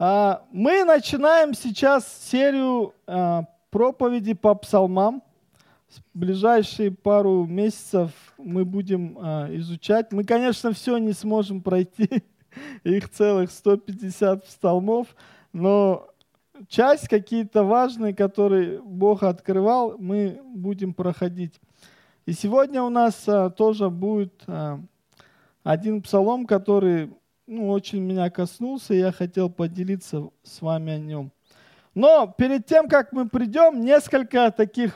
А, мы начинаем сейчас серию а, проповедей по псалмам. В ближайшие пару месяцев мы будем а, изучать. Мы, конечно, все не сможем пройти, их целых 150 псалмов, но часть какие-то важные, которые Бог открывал, мы будем проходить. И сегодня у нас тоже будет один псалом, который ну, очень меня коснулся, и я хотел поделиться с вами о нем. Но перед тем, как мы придем, несколько таких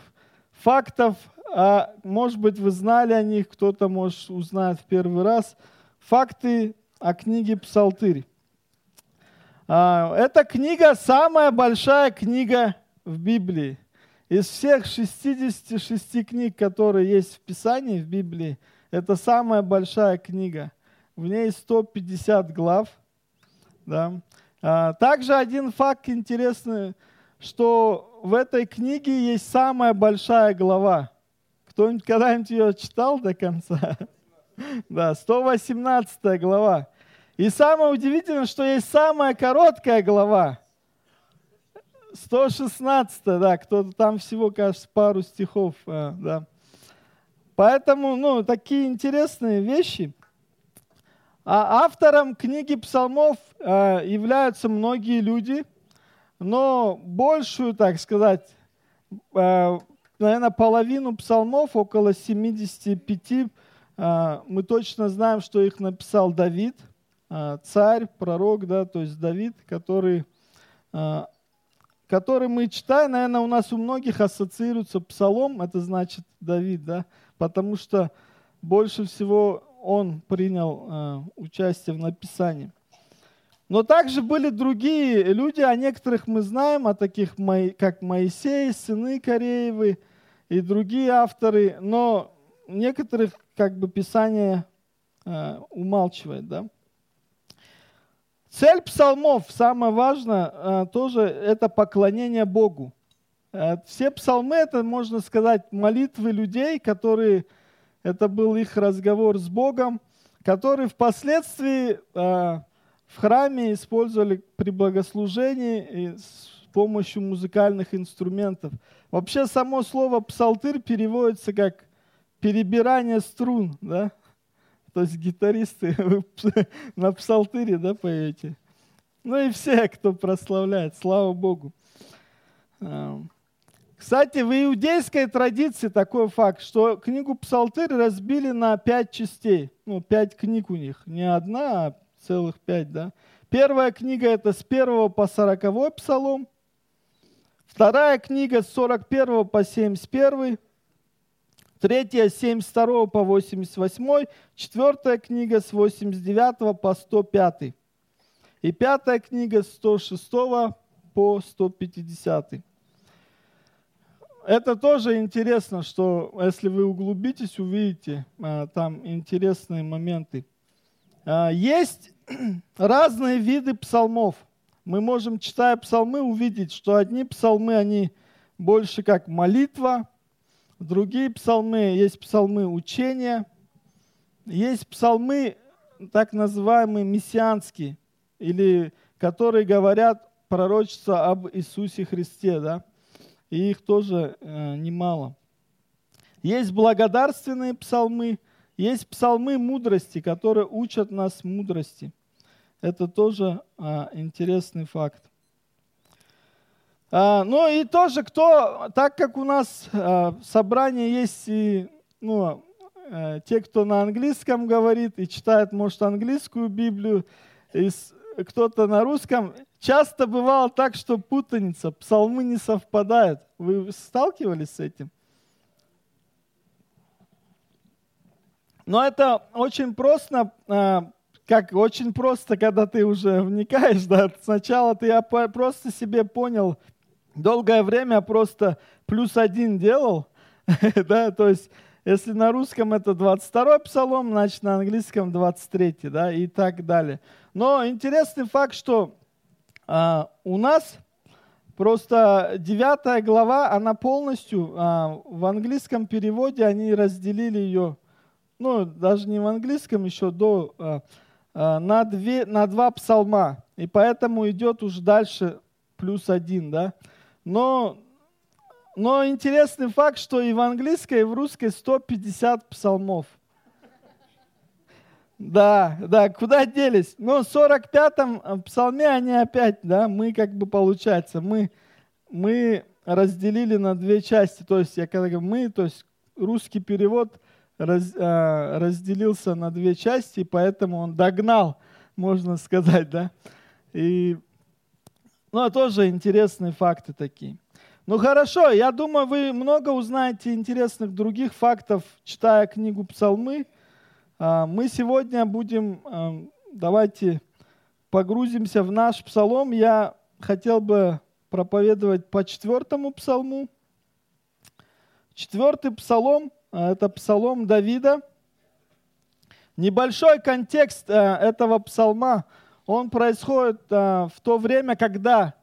фактов, а, может быть, вы знали о них, кто-то, может, узнает в первый раз. Факты о книге «Псалтырь». А, эта книга самая большая книга в Библии. Из всех 66 книг, которые есть в Писании, в Библии, это самая большая книга – в ней 150 глав. Да. А, также один факт интересный, что в этой книге есть самая большая глава. Кто-нибудь когда-нибудь ее читал до конца? Да, 118 глава. И самое удивительное, что есть самая короткая глава. 116, да, кто-то там всего, кажется, пару стихов, а, да. Поэтому, ну, такие интересные вещи – а автором книги псалмов э, являются многие люди, но большую, так сказать, э, наверное, половину псалмов, около 75, э, мы точно знаем, что их написал Давид, царь, пророк, да, то есть Давид, который, который мы читаем, наверное, у нас у многих ассоциируется псалом, это значит Давид, да, потому что больше всего он принял э, участие в написании. Но также были другие люди, о некоторых мы знаем, о таких как Моисей, сыны Кореевы и другие авторы, но некоторых как бы Писание э, умалчивает. Да? Цель псалмов, самое важное, э, тоже это поклонение Богу. Все псалмы, это, можно сказать, молитвы людей, которые это был их разговор с Богом, который впоследствии э, в храме использовали при богослужении и с помощью музыкальных инструментов. Вообще само слово «псалтырь» переводится как «перебирание струн», да? То есть гитаристы на псалтыре, да, поете. Ну и все, кто прославляет, слава Богу. Кстати, в иудейской традиции такой факт, что книгу Псалтырь разбили на пять частей. Ну, пять книг у них. Не одна, а целых пять, да. Первая книга это с первого по сороковой псалом. Вторая книга с 41 по 71. Третья с 72 по 88. Четвертая книга с 89 по 105. И пятая книга с 106 по 150 это тоже интересно, что если вы углубитесь, увидите а, там интересные моменты. А, есть разные виды псалмов. Мы можем, читая псалмы, увидеть, что одни псалмы, они больше как молитва, другие псалмы, есть псалмы учения, есть псалмы так называемые мессианские, или которые говорят пророчество об Иисусе Христе, да и их тоже э, немало. Есть благодарственные псалмы, есть псалмы мудрости, которые учат нас мудрости. Это тоже э, интересный факт. А, ну и тоже кто, так как у нас а, собрание есть и ну, а, те, кто на английском говорит и читает, может, английскую Библию, и кто-то на русском, часто бывало так, что путаница, псалмы не совпадают. Вы сталкивались с этим? Но это очень просто, а, как очень просто, когда ты уже вникаешь, да, сначала ты я просто себе понял, долгое время просто плюс один делал, да, то есть если на русском это 22 псалом, значит на английском 23, да, и так далее. Но интересный факт, что а, у нас просто девятая глава, она полностью а, в английском переводе они разделили ее, ну даже не в английском еще до, а, э, на, две, на два псалма. И поэтому идет уже дальше плюс один, да. Но, но интересный факт, что и в английской, и в русской 150 псалмов. Да, да, куда делись? Но в 45-м псалме они опять, да, мы как бы получается, мы, мы разделили на две части. То есть я когда говорю мы, то есть русский перевод раз, а, разделился на две части, и поэтому он догнал, можно сказать, да. И, ну, а тоже интересные факты такие. Ну хорошо, я думаю, вы много узнаете интересных других фактов, читая книгу Псалмы. А, мы сегодня будем, а, давайте погрузимся в наш псалом. Я хотел бы проповедовать по четвертому псалму. Четвертый псалом а, – это псалом Давида. Небольшой контекст этого псалма, он происходит в то время, когда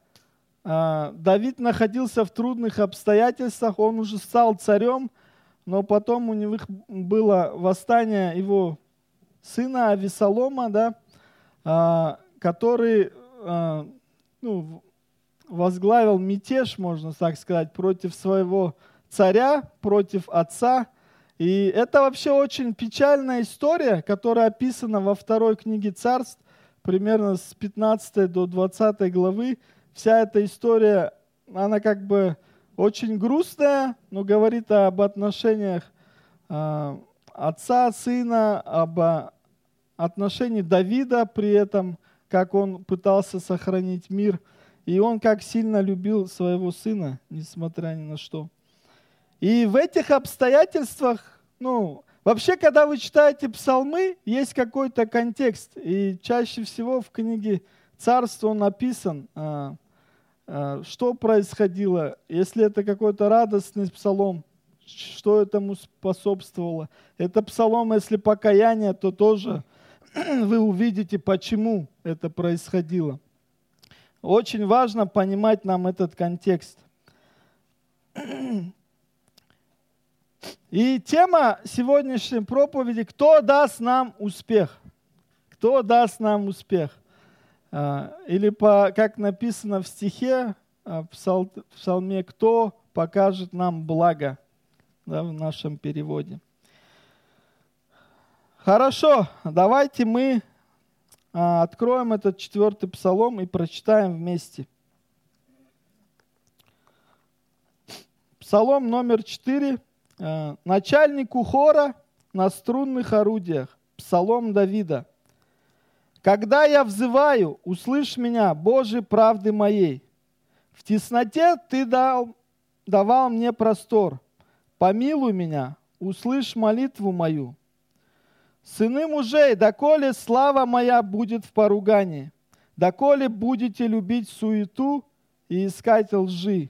Давид находился в трудных обстоятельствах, он уже стал царем, но потом у него было восстание его сына Авесолома, да, который ну, возглавил мятеж, можно так сказать, против своего царя, против отца. И это вообще очень печальная история, которая описана во второй книге царств, примерно с 15 до 20 главы. Вся эта история, она как бы очень грустная, но говорит об отношениях э, отца, сына, об отношении Давида при этом, как он пытался сохранить мир – и он как сильно любил своего сына, несмотря ни на что. И в этих обстоятельствах, ну, вообще, когда вы читаете псалмы, есть какой-то контекст. И чаще всего в книге Царства он написан, а, а, что происходило. Если это какой-то радостный псалом, что этому способствовало. Это псалом, если покаяние, то тоже вы увидите, почему это происходило. Очень важно понимать нам этот контекст. И тема сегодняшней проповеди «Кто даст нам успех?» Кто даст нам успех? А, или по, как написано в стихе, а, в псалме «Кто покажет нам благо?» да, в нашем переводе. Хорошо, давайте мы а, откроем этот четвертый псалом и прочитаем вместе. Псалом номер четыре. Начальнику хора на струнных орудиях. Псалом Давида. Когда я взываю, услышь меня, Боже, правды моей. В тесноте ты дал, давал мне простор. Помилуй меня, услышь молитву мою. Сыны мужей, доколе слава моя будет в поругании, доколе будете любить суету и искать лжи.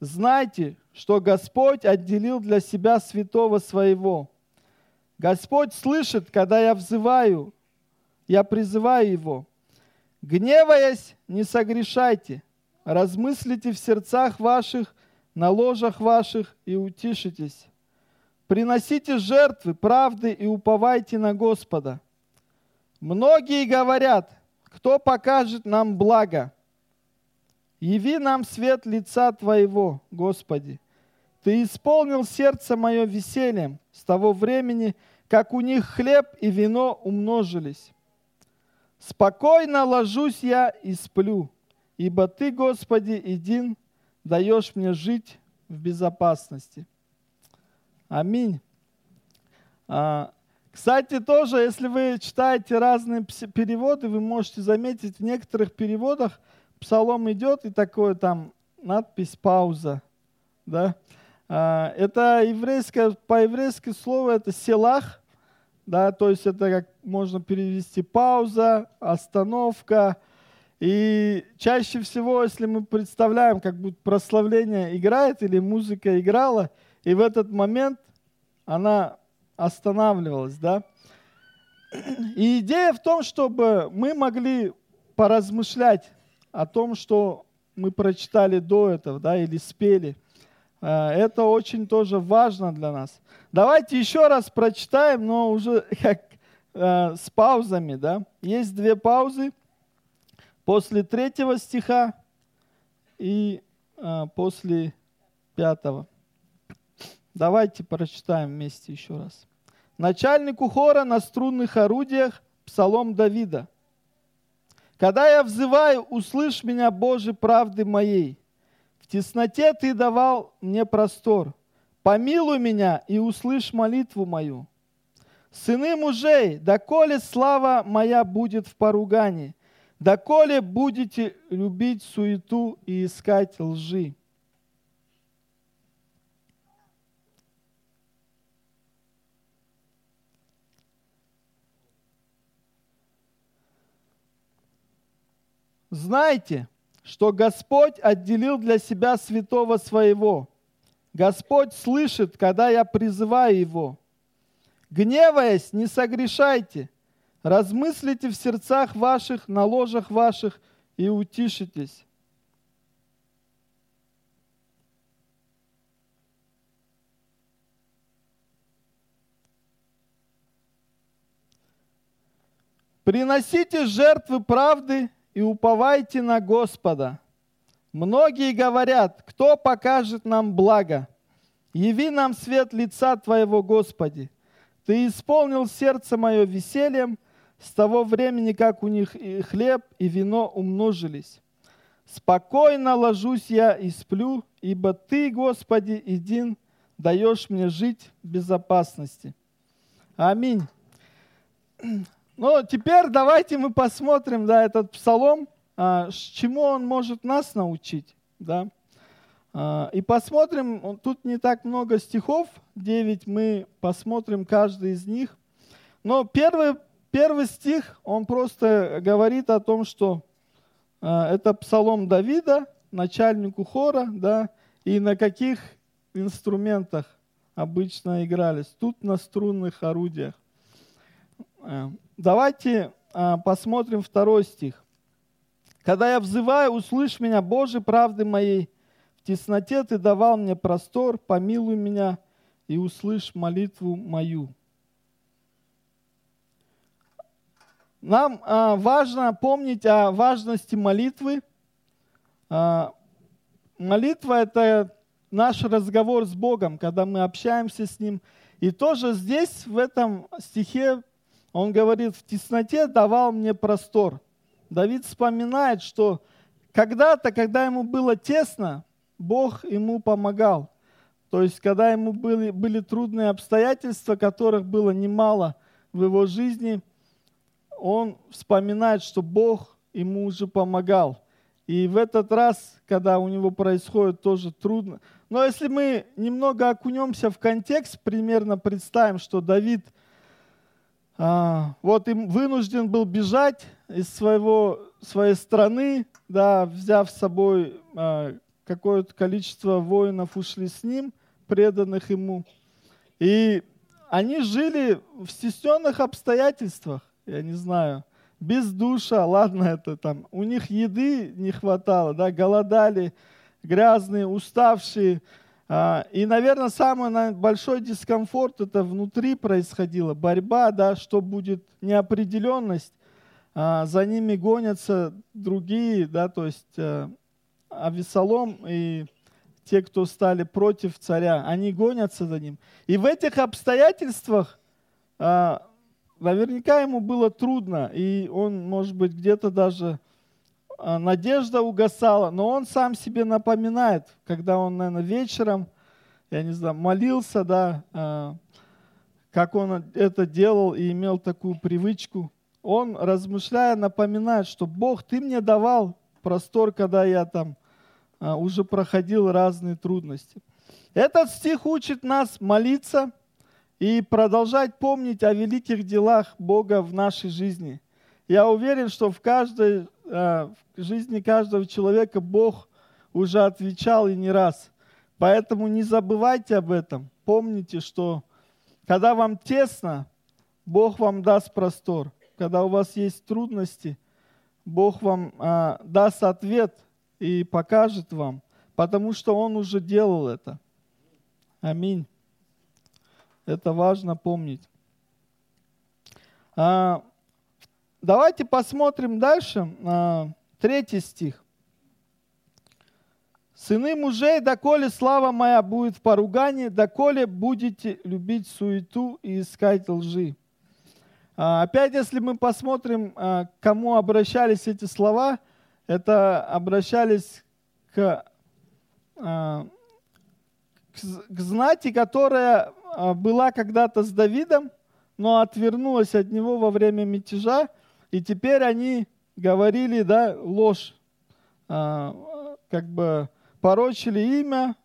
Знайте, что Господь отделил для себя святого своего. Господь слышит, когда я взываю, я призываю Его. Гневаясь, не согрешайте, размыслите в сердцах ваших, на ложах ваших и утишитесь. Приносите жертвы правды и уповайте на Господа. Многие говорят, кто покажет нам благо? Яви нам свет лица Твоего, Господи. Ты исполнил сердце мое весельем с того времени, как у них хлеб и вино умножились. Спокойно ложусь я и сплю, ибо Ты, Господи, един, даешь мне жить в безопасности. Аминь. А, кстати, тоже, если вы читаете разные переводы, вы можете заметить, в некоторых переводах псалом идет и такое там надпись «пауза». Да? А, это еврейское, по-еврейски слово это «селах», да, то есть это как можно перевести пауза, остановка. И чаще всего, если мы представляем, как будто прославление играет или музыка играла – и в этот момент она останавливалась, да. И идея в том, чтобы мы могли поразмышлять о том, что мы прочитали до этого, да, или спели. А, это очень тоже важно для нас. Давайте еще раз прочитаем, но уже как э, с паузами, да. Есть две паузы после третьего стиха и э, после пятого. Давайте прочитаем вместе еще раз. Начальнику хора на струнных орудиях Псалом Давида. Когда я взываю, услышь меня, Боже, правды моей. Тесноте Ты давал мне простор. Помилуй меня и услышь молитву мою. Сыны мужей, доколе слава моя будет в поругании, доколе будете любить суету и искать лжи. Знайте, что Господь отделил для себя святого своего. Господь слышит, когда я призываю его. Гневаясь, не согрешайте. Размыслите в сердцах ваших, на ложах ваших и утишитесь. Приносите жертвы правды и уповайте на Господа. Многие говорят, кто покажет нам благо? Яви нам свет лица Твоего, Господи. Ты исполнил сердце мое весельем с того времени, как у них и хлеб, и вино умножились. Спокойно ложусь я и сплю, ибо Ты, Господи, един, даешь мне жить в безопасности. Аминь. Ну, теперь давайте мы посмотрим, да, этот псалом, а, чему он может нас научить, да. А, и посмотрим, тут не так много стихов, 9, мы посмотрим каждый из них. Но первый, первый стих, он просто говорит о том, что а, это псалом Давида, начальнику хора, да, и на каких инструментах обычно игрались. Тут на струнных орудиях. А, давайте а, посмотрим второй стих. «Когда я взываю, услышь меня, Боже, правды моей. В тесноте Ты давал мне простор, помилуй меня и услышь молитву мою». Нам а, важно помнить о важности молитвы. Молитва – это наш разговор с Богом, когда мы общаемся с Ним. И тоже здесь, в этом стихе, он говорит, в тесноте давал мне простор. Давид вспоминает, что когда-то, когда ему было тесно, Бог ему помогал. То есть, когда ему были, были трудные обстоятельства, которых было немало в его жизни, он вспоминает, что Бог ему уже помогал. И в этот раз, когда у него происходит тоже трудно. Но если мы немного окунемся в контекст, примерно представим, что Давид – вот им вынужден был бежать из своего, своей страны, да, взяв с собой а, какое-то количество воинов, ушли с ним, преданных ему. И они жили в стесненных обстоятельствах, я не знаю, без душа, ладно это там, у них еды не хватало, да, голодали, грязные, уставшие, а, и, наверное, самый большой дискомфорт это внутри происходило, борьба, да, что будет неопределенность, а, за ними гонятся другие, да, то есть э, Авесолом и те, кто стали против царя, они гонятся за ним. И в этих обстоятельствах а, наверняка ему было трудно, и он, может быть, где-то даже а, надежда угасала, но он сам себе напоминает, когда он, наверное, вечером, я не знаю, молился, да, а, как он это делал и имел такую привычку. Он, размышляя, напоминает, что Бог, ты мне давал простор, когда я там а, уже проходил разные трудности. Этот стих учит нас молиться и продолжать помнить о великих делах Бога в нашей жизни. Я уверен, что в каждой в жизни каждого человека Бог уже отвечал и не раз. Поэтому не забывайте об этом. Помните, что когда вам тесно, Бог вам даст простор. Когда у вас есть трудности, Бог вам а, даст ответ и покажет вам, потому что Он уже делал это. Аминь. Это важно помнить. А, давайте посмотрим дальше, а, третий стих. «Сыны мужей, доколе слава моя будет в поругании, доколе будете любить суету и искать лжи». А, опять, если мы посмотрим, к кому обращались эти слова, это обращались к, к знати, которая была когда-то с Давидом, но отвернулась от него во время мятежа, и теперь они говорили, да, ложь, как бы порочили имя.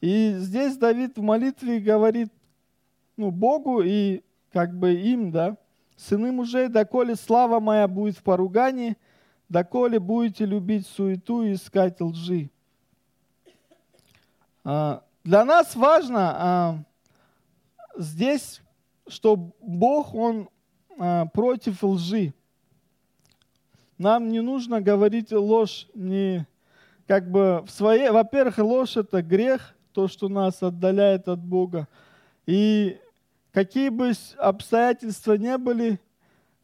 И здесь Давид в молитве говорит, ну, Богу и как бы им, да, сыны мужей, доколе слава моя будет в поругании, доколе будете любить суету и искать лжи. А, для нас важно а, здесь, что Бог, Он а, против лжи. Нам не нужно говорить ложь не как бы в своей... Во-первых, ложь – это грех, то, что нас отдаляет от Бога. И какие бы обстоятельства не были,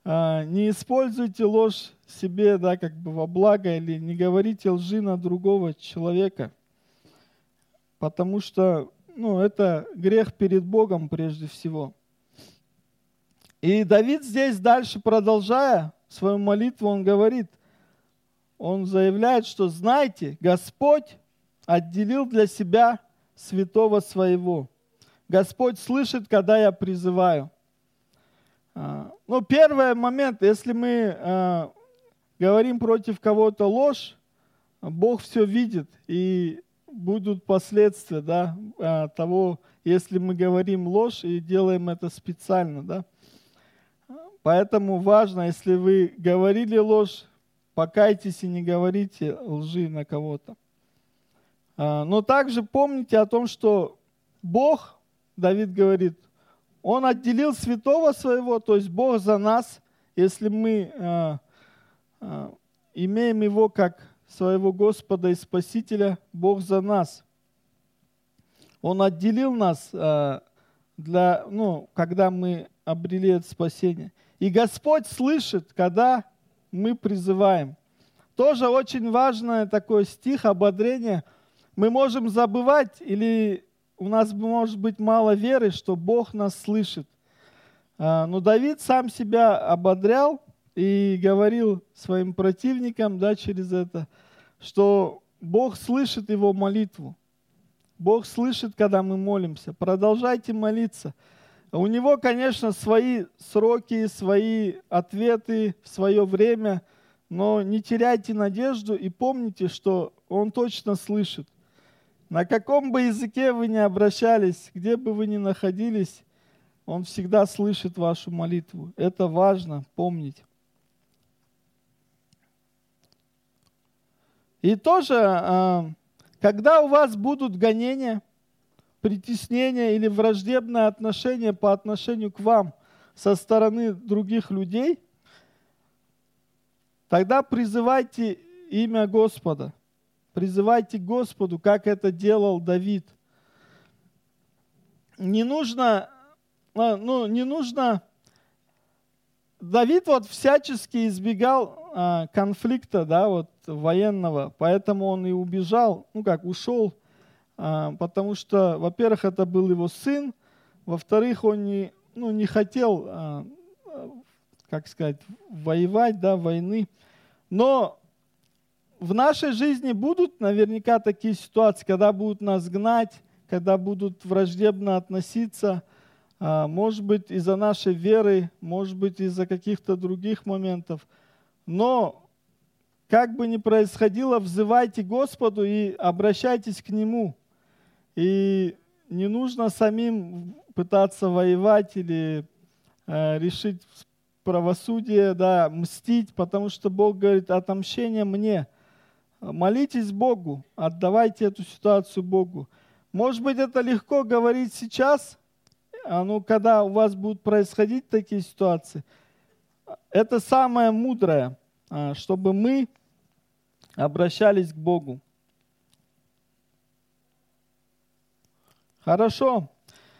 а, не используйте ложь себе, да, как бы во благо, или не говорите лжи на другого человека. Потому что, ну, это грех перед Богом прежде всего. И Давид здесь дальше, продолжая свою молитву, он говорит, он заявляет, что знаете, Господь отделил для себя святого своего. Господь слышит, когда я призываю. А, ну, первый момент, если мы а, говорим против кого-то ложь, Бог все видит, и будут последствия да, а, того, если мы говорим ложь и делаем это специально. Да. Поэтому важно, если вы говорили ложь, покайтесь и не говорите лжи на кого-то. А, но также помните о том, что Бог, Давид говорит, Он отделил святого своего, то есть Бог за нас, если мы а, а, имеем Его как своего Господа и Спасителя, Бог за нас. Он отделил нас для, ну, когда мы обрели это спасение. И Господь слышит, когда мы призываем. Тоже очень важный такой стих ободрения. Мы можем забывать или у нас может быть мало веры, что Бог нас слышит. А, но Давид сам себя ободрял и говорил своим противникам да, через это, что Бог слышит его молитву. Бог слышит, когда мы молимся. Продолжайте молиться. У него, конечно, свои сроки, свои ответы в свое время, но не теряйте надежду и помните, что Он точно слышит. На каком бы языке вы ни обращались, где бы вы ни находились, Он всегда слышит вашу молитву. Это важно помнить. И тоже, а, когда у вас будут гонения – притеснение или враждебное отношение по отношению к вам со стороны других людей, тогда призывайте имя Господа. Призывайте Господу, как это делал Давид. Не нужно, а, ну, не нужно... Давид вот всячески избегал а, конфликта, да, вот военного, поэтому он и убежал, ну как, ушел потому что, во-первых, это был его сын, во-вторых, он не, ну, не хотел, а, как сказать, воевать, да, войны. Но в нашей жизни будут наверняка такие ситуации, когда будут нас гнать, когда будут враждебно относиться, а, может быть, из-за нашей веры, может быть, из-за каких-то других моментов. Но как бы ни происходило, взывайте Господу и обращайтесь к Нему – и не нужно самим пытаться воевать или э, решить правосудие, да, мстить, потому что Бог говорит, отомщение мне. Молитесь Богу, отдавайте эту ситуацию Богу. Может быть, это легко говорить сейчас, а ну, когда у вас будут происходить такие ситуации. Это самое мудрое, а, чтобы мы обращались к Богу. Хорошо.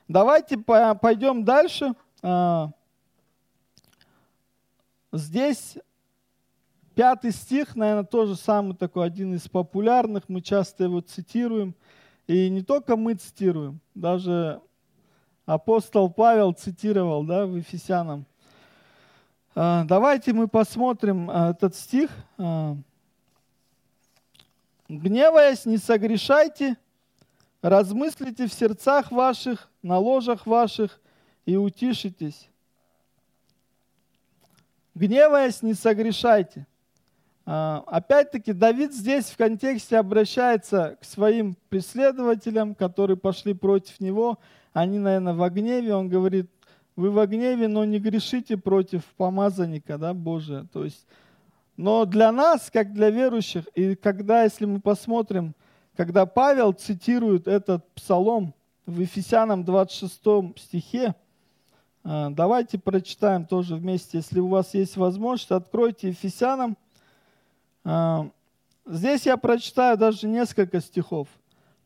Давайте пойдем дальше. А, здесь пятый стих, наверное, тоже самый такой один из популярных, мы часто его цитируем. И не только мы цитируем, даже апостол Павел цитировал да, в Ефесянам. А, давайте мы посмотрим а, этот стих. «Гневаясь, не согрешайте, размыслите в сердцах ваших, на ложах ваших и утишитесь. Гневаясь, не согрешайте». Опять-таки, Давид здесь в контексте обращается к своим преследователям, которые пошли против него. Они, наверное, в гневе. Он говорит, вы в гневе, но не грешите против помазанника да, Божия. То есть, но для нас, как для верующих, и когда, если мы посмотрим, когда Павел цитирует этот псалом в Ефесянам 26 стихе, а, давайте прочитаем тоже вместе, если у вас есть возможность, откройте Ефесянам. А, здесь я прочитаю даже несколько стихов.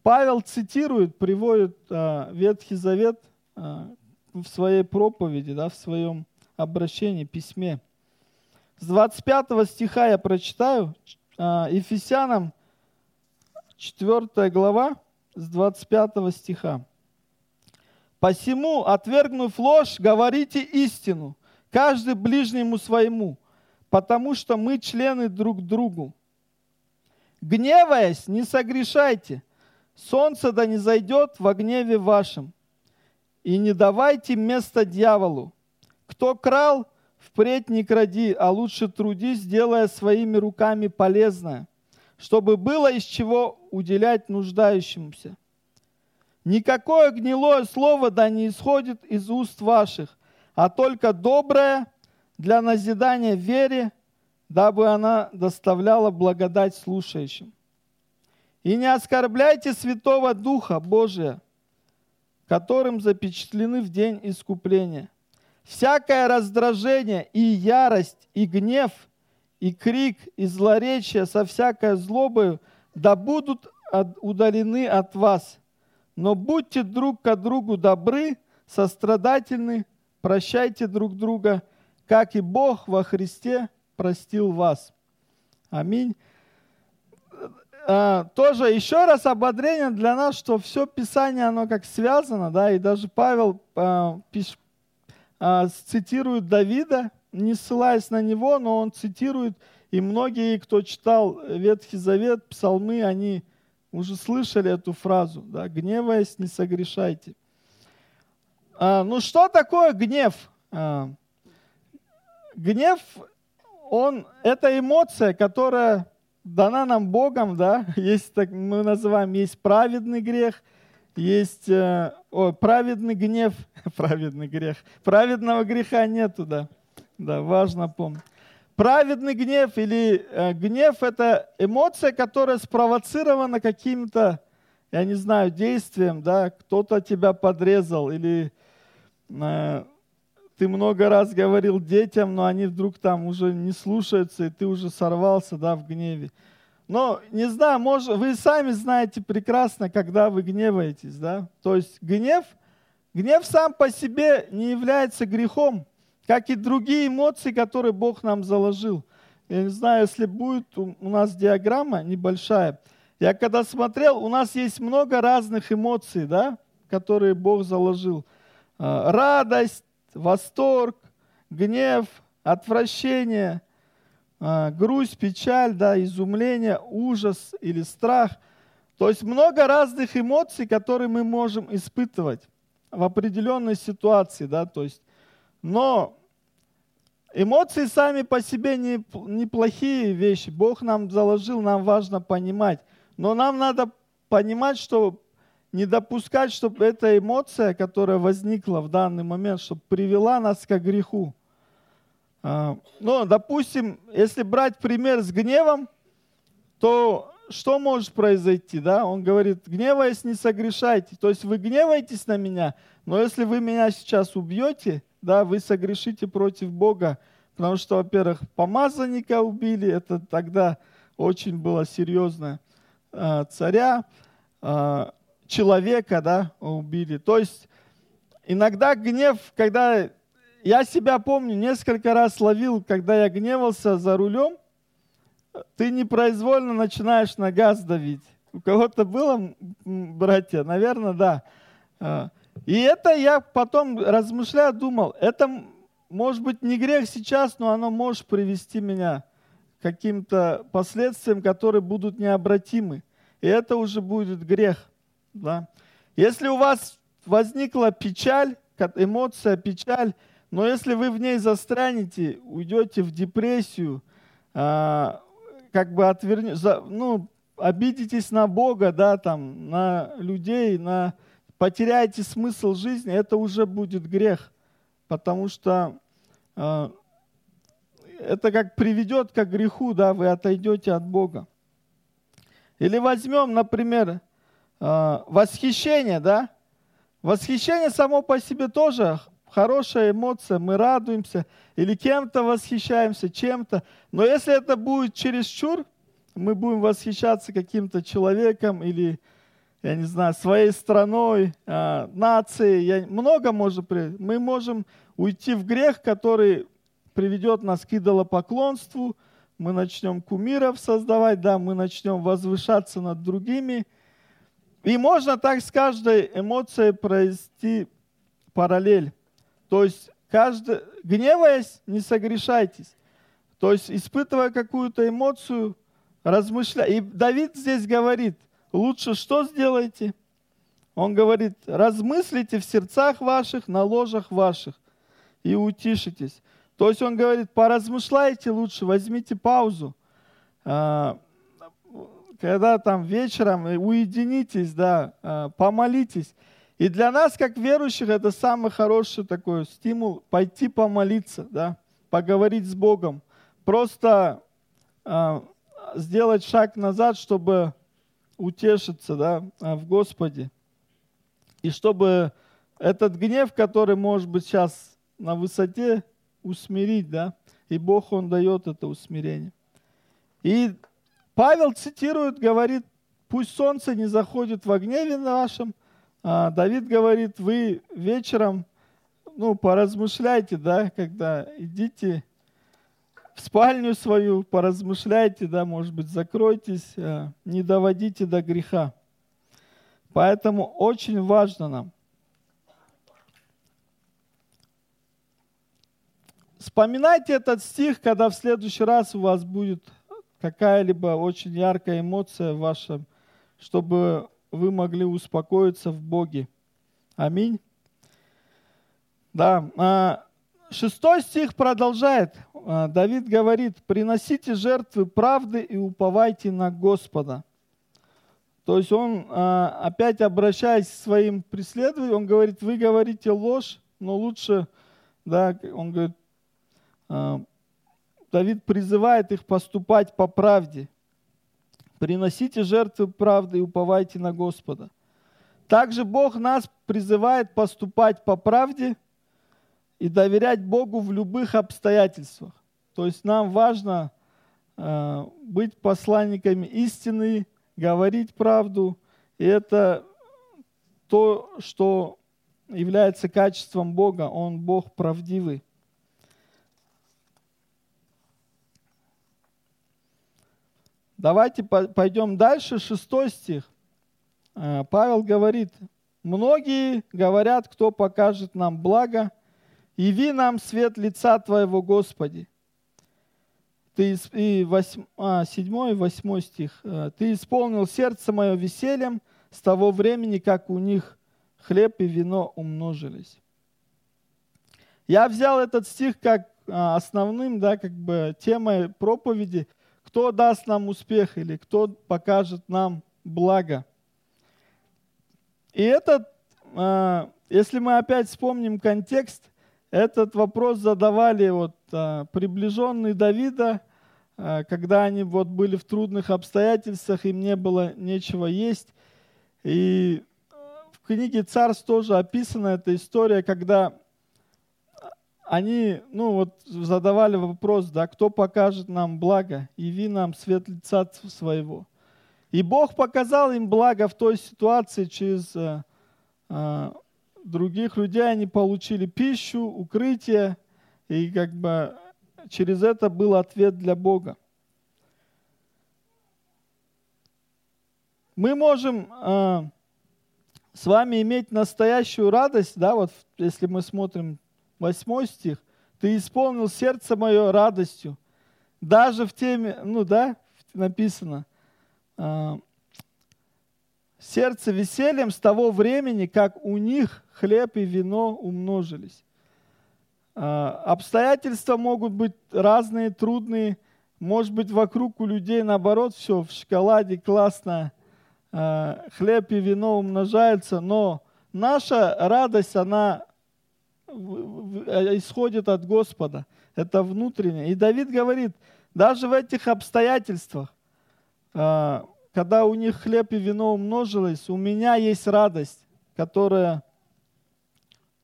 Павел цитирует, приводит а, Ветхий Завет, в своей проповеди, да, в своем обращении, письме. С 25 стиха я прочитаю, Ефесянам 4 глава, с 25 стиха. «Посему, отвергнув ложь, говорите истину, каждый ближнему своему, потому что мы члены друг другу. Гневаясь, не согрешайте, солнце да не зайдет во гневе вашем, и не давайте место дьяволу. Кто крал, впредь не кради, а лучше трудись, делая своими руками полезное, чтобы было из чего уделять нуждающимся. Никакое гнилое слово да не исходит из уст ваших, а только доброе для назидания вере, дабы она доставляла благодать слушающим. И не оскорбляйте Святого Духа Божия, которым запечатлены в день искупления. Всякое раздражение и ярость, и гнев, и крик, и злоречие со всякой злобою да будут удалены от вас. Но будьте друг к другу добры, сострадательны, прощайте друг друга, как и Бог во Христе простил вас. Аминь а, тоже еще раз ободрение для нас, что все Писание, оно как связано, да, и даже Павел а, пиш, а, цитирует Давида, не ссылаясь на него, но он цитирует, и многие, кто читал Ветхий Завет, псалмы, они уже слышали эту фразу, да, гневаясь, не согрешайте. А, ну что такое гнев? А, гнев, он, это эмоция, которая дана нам Богом, да, есть, так мы называем, есть праведный грех, есть э, о, праведный гнев, праведный грех, праведного греха нету, да, да, важно помнить. Праведный гнев или э, гнев – это эмоция, которая спровоцирована каким-то, я не знаю, действием, да, кто-то тебя подрезал или э, ты много раз говорил детям, но они вдруг там уже не слушаются, и ты уже сорвался да, в гневе. Но, не знаю, может, вы сами знаете прекрасно, когда вы гневаетесь. Да? То есть гнев, гнев сам по себе не является грехом, как и другие эмоции, которые Бог нам заложил. Я не знаю, если будет у нас диаграмма небольшая. Я когда смотрел, у нас есть много разных эмоций, да, которые Бог заложил. А, радость, восторг, гнев, отвращение, а, грусть, печаль, да, изумление, ужас или страх. То есть много разных эмоций, которые мы можем испытывать в определенной ситуации. Да, то есть, но эмоции сами по себе не, неплохие вещи. Бог нам заложил, нам важно понимать. Но нам надо понимать, что не допускать, чтобы эта эмоция, которая возникла в данный момент, чтобы привела нас к греху. А, ну, допустим, если брать пример с гневом, то что может произойти? Да? Он говорит, гневаясь, не согрешайте. То есть вы гневаетесь на меня, но если вы меня сейчас убьете, да, вы согрешите против Бога. Потому что, во-первых, помазанника убили, это тогда очень было серьезно. А, царя, а, человека, да, убили. То есть иногда гнев, когда я себя помню, несколько раз ловил, когда я гневался за рулем, ты непроизвольно начинаешь на газ давить. У кого-то было, братья? Наверное, да. И это я потом размышляя думал, это может быть не грех сейчас, но оно может привести меня к каким-то последствиям, которые будут необратимы. И это уже будет грех. Да? Если у вас возникла печаль, эмоция, печаль, но если вы в ней застрянете, уйдете в депрессию, а, как бы отвернете, ну, обидитесь на Бога, да, там, на людей, на потеряете смысл жизни, это уже будет грех, потому что э, это как приведет к греху, да, вы отойдете от Бога. Или возьмем, например, э, восхищение, да, восхищение само по себе тоже хорошая эмоция, мы радуемся, или кем-то восхищаемся, чем-то. Но если это будет чересчур, мы будем восхищаться каким-то человеком или, я не знаю, своей страной, э, нацией. Я, много может Мы можем уйти в грех, который приведет нас к идолопоклонству. Мы начнем кумиров создавать, да, мы начнем возвышаться над другими. И можно так с каждой эмоцией провести параллель. То есть, каждый, гневаясь, не согрешайтесь. То есть, испытывая какую-то эмоцию, размышляя. И Давид здесь говорит, лучше что сделайте? Он говорит, размыслите в сердцах ваших, на ложах ваших и утишитесь. То есть он говорит, поразмышляйте лучше, возьмите паузу. А, когда там вечером уединитесь, да, а, помолитесь. И для нас, как верующих, это самый хороший такой стимул пойти помолиться, да, поговорить с Богом. Просто а, сделать шаг назад, чтобы утешиться да, а, в Господе. И чтобы этот гнев, который может быть сейчас на высоте, усмирить, да, и Бог, Он дает это усмирение. И Павел цитирует, говорит, пусть солнце не заходит в гневе вашем. А Давид говорит, вы вечером, ну, поразмышляйте, да, когда идите в спальню свою, поразмышляйте, да, может быть, закройтесь, э, не доводите до греха. Поэтому очень важно нам Вспоминайте этот стих, когда в следующий раз у вас будет какая-либо очень яркая эмоция ваша, чтобы вы могли успокоиться в Боге. Аминь. Да, а, Шестой стих продолжает. А, Давид говорит, приносите жертвы правды и уповайте на Господа. То есть он, а, опять обращаясь к своим преследователям, он говорит, вы говорите ложь, но лучше, да, он говорит, а, Давид призывает их поступать по правде. Приносите жертвы правды и уповайте на Господа. Также Бог нас призывает поступать по правде – и доверять Богу в любых обстоятельствах. То есть нам важно э, быть посланниками истины, говорить правду. И это то, что является качеством Бога. Он Бог правдивый. Давайте пойдем дальше, шестой стих. Э, Павел говорит, многие говорят, кто покажет нам благо – Яви нам свет лица Твоего, Господи. Ты, и 8, а, 7 и 8 стих. «Э, Ты исполнил сердце мое весельем с того времени, как у них хлеб и вино умножились. Я взял этот стих как а, основным, да, как бы темой проповеди, кто даст нам успех или кто покажет нам благо. И этот, а, если мы опять вспомним контекст, этот вопрос задавали вот, а, приближенные Давида, а, когда они вот были в трудных обстоятельствах, им не было нечего есть. И в книге «Царств» тоже описана эта история, когда они ну, вот, задавали вопрос, да, кто покажет нам благо, яви нам свет лица своего. И Бог показал им благо в той ситуации через а, других людей, они получили пищу, укрытие, и как бы через это был ответ для Бога. Мы можем э, с вами иметь настоящую радость, да, вот если мы смотрим восьмой стих, ты исполнил сердце мое радостью. Даже в теме, ну да, написано, э, сердце весельем с того времени, как у них хлеб и вино умножились. Э, обстоятельства могут быть разные, трудные. Может быть, вокруг у людей наоборот все в шоколаде классно, Э, хлеб и вино умножаются, но наша радость, она исходит от Господа. Это внутреннее. И Давид говорит, даже в этих обстоятельствах, э, когда у них хлеб и вино умножилось, у меня есть радость, которая,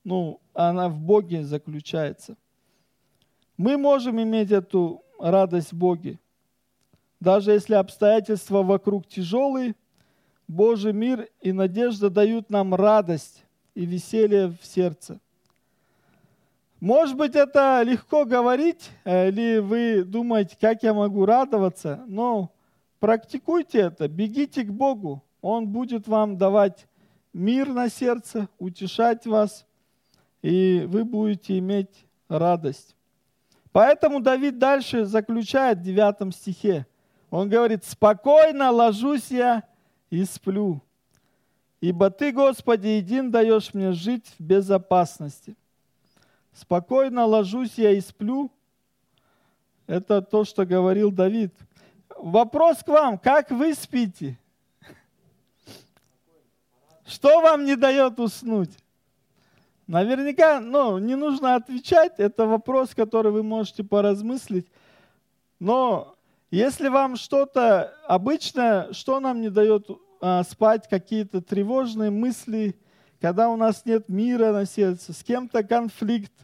ну, она в Боге заключается. Мы можем иметь эту радость в Боге. Даже если обстоятельства вокруг тяжелые, Божий мир и надежда дают нам радость и веселье в сердце. Может быть, это легко говорить, э, или вы думаете, как я могу радоваться, но практикуйте это, бегите к Богу. Он будет вам давать мир на сердце, утешать вас, и вы будете иметь радость. Поэтому Давид дальше заключает в 9 стихе. Он говорит, спокойно ложусь я и сплю. Ибо Ты, Господи, един даешь мне жить в безопасности. Спокойно ложусь я и сплю. Это то, что говорил Давид. Вопрос к вам, как вы спите? Что вам не дает уснуть? Наверняка, ну, не нужно отвечать, это вопрос, который вы можете поразмыслить. Но если вам что-то обычно, что нам не дает а, спать, какие-то тревожные мысли, когда у нас нет мира на сердце, с кем-то конфликт,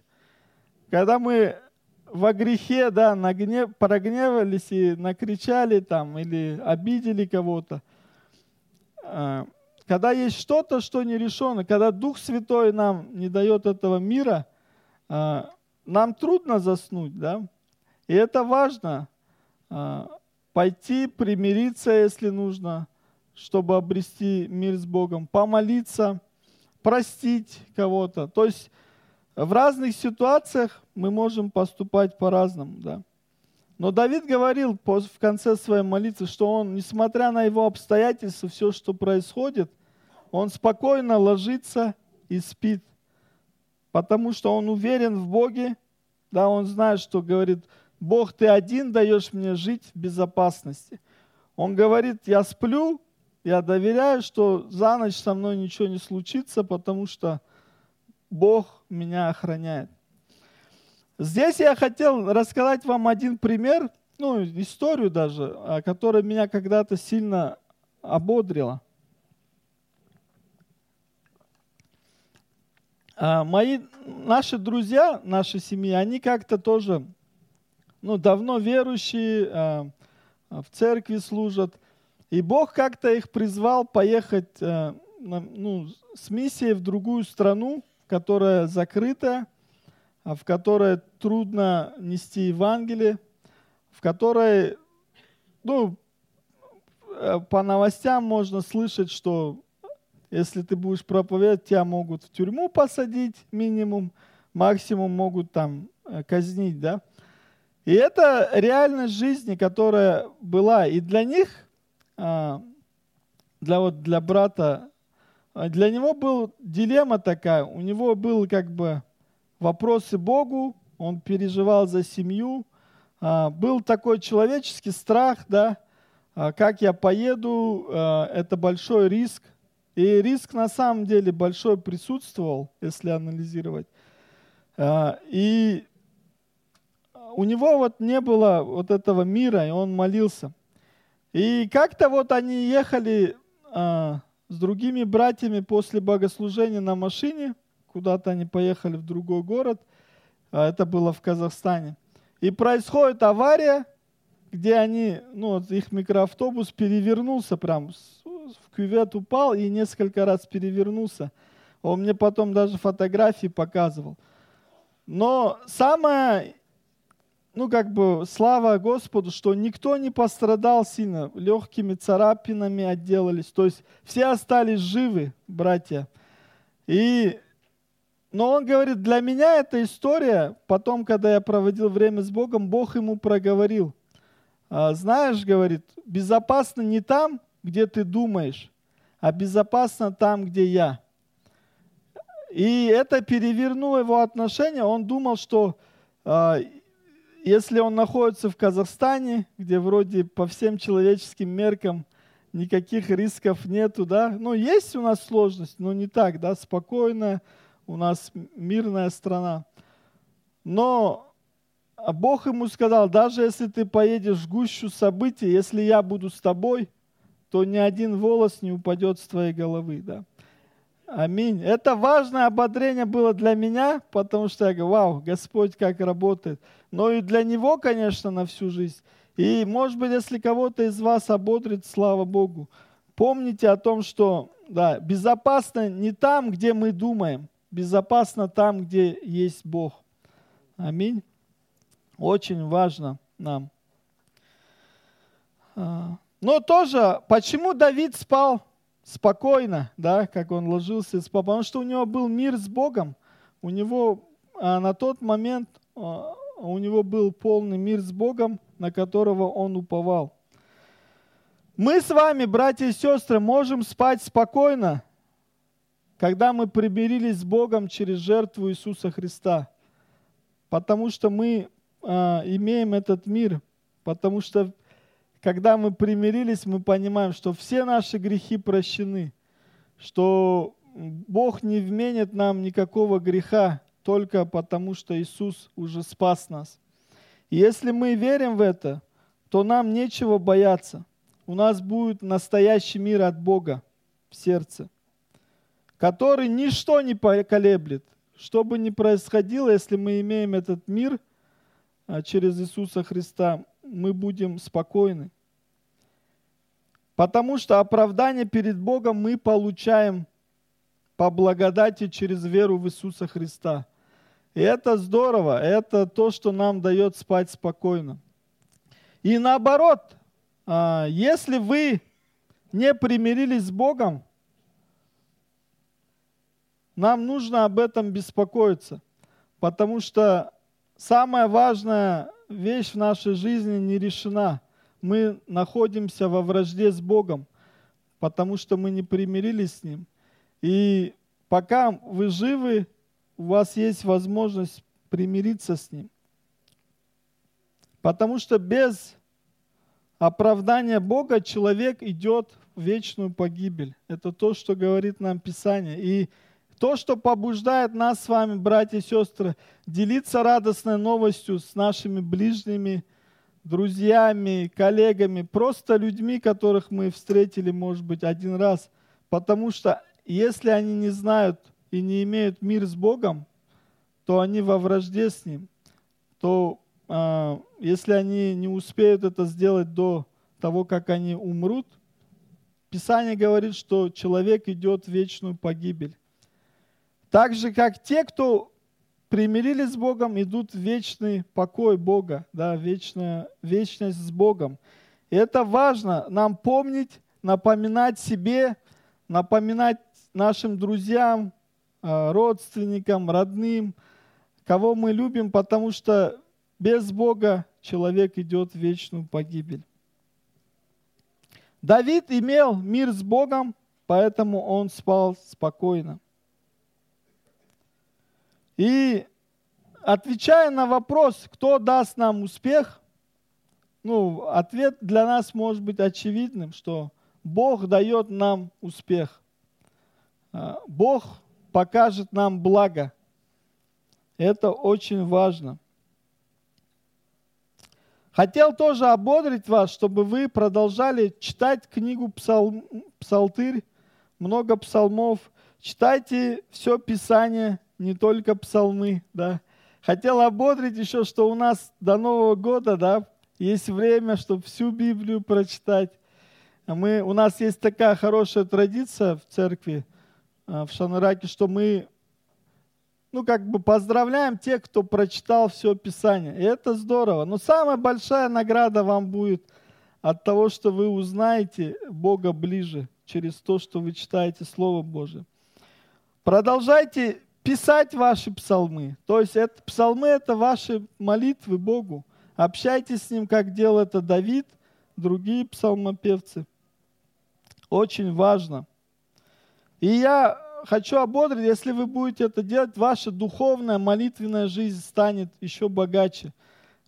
когда мы во грехе, да, на гнев, прогневались и накричали там или обидели кого-то, а, когда есть что-то, что не решено, когда Дух Святой нам не дает этого мира, а, нам трудно заснуть, да, и это важно. А, пойти, примириться, если нужно, чтобы обрести мир с Богом, помолиться, простить кого-то. То есть в разных ситуациях мы можем поступать по-разному. Да? Но Давид говорил в конце своей молитвы, что он, несмотря на его обстоятельства, все, что происходит, он спокойно ложится и спит, потому что он уверен в Боге, да, он знает, что говорит, Бог, ты один даешь мне жить в безопасности. Он говорит, я сплю, я доверяю, что за ночь со мной ничего не случится, потому что Бог меня охраняет. Здесь я хотел рассказать вам один пример, ну, историю даже, а, которая меня когда-то сильно ободрила. А, мои, наши друзья, наши семьи, они как-то тоже ну, давно верующие, э, в церкви служат. И Бог как-то их призвал поехать э, ну, с миссией в другую страну, которая закрыта, в которой трудно нести Евангелие, в которой, ну, э, по новостям можно слышать, что если ты будешь проповедовать, тебя могут в тюрьму посадить минимум, максимум могут там казнить, да. И это реальность жизни, которая была и для них, а, для, вот, для брата, а, для него был дилемма такая, у него был как бы вопросы Богу, он переживал за семью, а, был такой человеческий страх, да, как я поеду, это большой риск. И риск на самом деле большой присутствовал, если анализировать. И у него вот не было вот этого мира, и он молился. И как-то вот они ехали а, с другими братьями после богослужения на машине, куда-то они поехали в другой город, а это было в Казахстане. И происходит авария, где они, ну, вот их микроавтобус перевернулся прям, в кювет упал и несколько раз перевернулся. Он мне потом даже фотографии показывал. Но самое, ну как бы, слава Господу, что никто не пострадал сильно, легкими царапинами отделались. То есть все остались живы, братья. И, но он говорит, для меня эта история, потом, когда я проводил время с Богом, Бог ему проговорил. «А, знаешь, говорит, безопасно не там, где ты думаешь, а безопасно там, где я. И это перевернуло его отношение. Он думал, что э, если он находится в Казахстане, где вроде по всем человеческим меркам никаких рисков нету, да, ну есть у нас сложность, но не так, да, спокойно, у нас мирная страна. Но Бог ему сказал, даже если ты поедешь в гущу событий, если я буду с тобой, то ни один волос не упадет с твоей головы, да. Аминь. Это важное ободрение было для меня, потому что я говорю, вау, Господь как работает. Но и для него, конечно, на всю жизнь. И, может быть, если кого-то из вас ободрит, слава Богу, помните о том, что да, безопасно не там, где мы думаем, безопасно там, где есть Бог. Аминь. Очень важно нам. А, но тоже, почему Давид спал спокойно, да, как он ложился спал, потому что у него был мир с Богом, у него а на тот момент а, у него был полный мир с Богом, на которого он уповал. Мы с вами, братья и сестры, можем спать спокойно, когда мы примирились с Богом через жертву Иисуса Христа, потому что мы а, имеем этот мир, потому что когда мы примирились, мы понимаем, что все наши грехи прощены, что Бог не вменит нам никакого греха только потому, что Иисус уже спас нас. И если мы верим в это, то нам нечего бояться. У нас будет настоящий мир от Бога в сердце, который ничто не поколеблет. Что бы ни происходило, если мы имеем этот мир а, через Иисуса Христа, мы будем спокойны. Потому что оправдание перед Богом мы получаем по благодати через веру в Иисуса Христа. И это здорово, это то, что нам дает спать спокойно. И наоборот, а, если вы не примирились с Богом, нам нужно об этом беспокоиться, потому что самая важная вещь в нашей жизни не решена – мы находимся во вражде с Богом, потому что мы не примирились с Ним. И пока вы живы, у вас есть возможность примириться с Ним. Потому что без оправдания Бога человек идет в вечную погибель. Это то, что говорит нам Писание. И то, что побуждает нас с вами, братья и сестры, делиться радостной новостью с нашими ближними – друзьями, коллегами, просто людьми, которых мы встретили, может быть, один раз. Потому что если они не знают и не имеют мир с Богом, то они во вражде с Ним. То э, если они не успеют это сделать до того, как они умрут, Писание говорит, что человек идет в вечную погибель. Так же, как те, кто примирились с Богом, идут в вечный покой Бога, да, вечная, вечность с Богом. И это важно нам помнить, напоминать себе, напоминать нашим друзьям, а, родственникам, родным, кого мы любим, потому что без Бога человек идет в вечную погибель. Давид имел мир с Богом, поэтому он спал спокойно. И отвечая на вопрос, кто даст нам успех, ну, ответ для нас может быть очевидным, что Бог дает нам успех. А, Бог покажет нам благо. Это очень важно. Хотел тоже ободрить вас, чтобы вы продолжали читать книгу Псал... Псалтырь, много псалмов. Читайте все Писание, не только псалмы, да. Хотел ободрить еще, что у нас до Нового года, да, есть время, чтобы всю Библию прочитать. Мы, у нас есть такая хорошая традиция в церкви, в Шанараке, что мы ну, как бы поздравляем тех, кто прочитал все Писание. И это здорово. Но самая большая награда вам будет от того, что вы узнаете Бога ближе через то, что вы читаете Слово Божие. Продолжайте писать ваши псалмы. То есть это, псалмы – это ваши молитвы Богу. Общайтесь с Ним, как делал это Давид, другие псалмопевцы. Очень важно. И я хочу ободрить, если вы будете это делать, ваша духовная молитвенная жизнь станет еще богаче.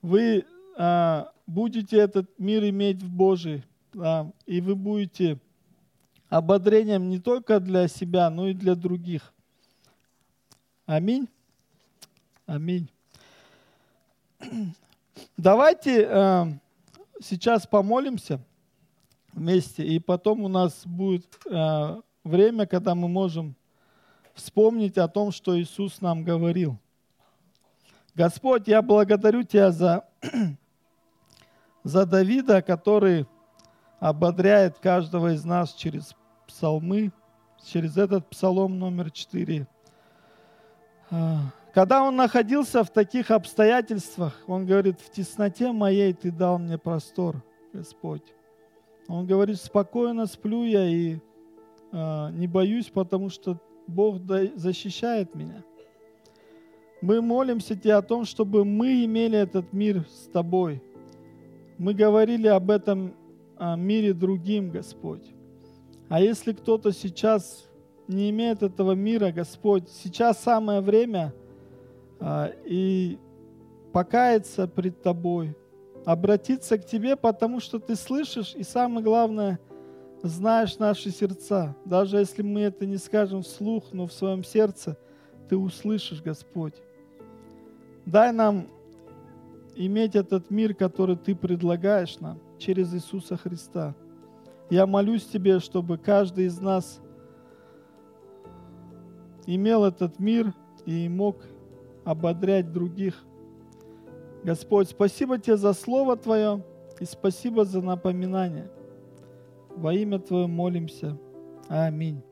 Вы а, будете этот мир иметь в Божий, а, и вы будете ободрением не только для себя, но и для других. Аминь. Аминь. Давайте э, сейчас помолимся вместе, и потом у нас будет э, время, когда мы можем вспомнить о том, что Иисус нам говорил. Господь, я благодарю Тебя за, за Давида, который ободряет каждого из нас через псалмы, через этот псалом номер 4. А, когда он находился в таких обстоятельствах, он говорит, в тесноте моей ты дал мне простор, Господь. Он говорит, спокойно сплю я и э, не боюсь, потому что Бог защищает меня. Мы молимся Тебе о том, чтобы мы имели этот мир с Тобой. Мы говорили об этом мире другим, Господь. А если кто-то сейчас не имеет этого мира, Господь, сейчас самое время а, и покаяться пред Тобой, обратиться к Тебе, потому что Ты слышишь, и самое главное, знаешь наши сердца. Даже если мы это не скажем вслух, но в своем сердце Ты услышишь, Господь. Дай нам иметь этот мир, который Ты предлагаешь нам через Иисуса Христа. Я молюсь Тебе, чтобы каждый из нас имел этот мир и мог ободрять других. Господь, спасибо Тебе за Слово Твое и спасибо за напоминание. Во имя Твое молимся. Аминь.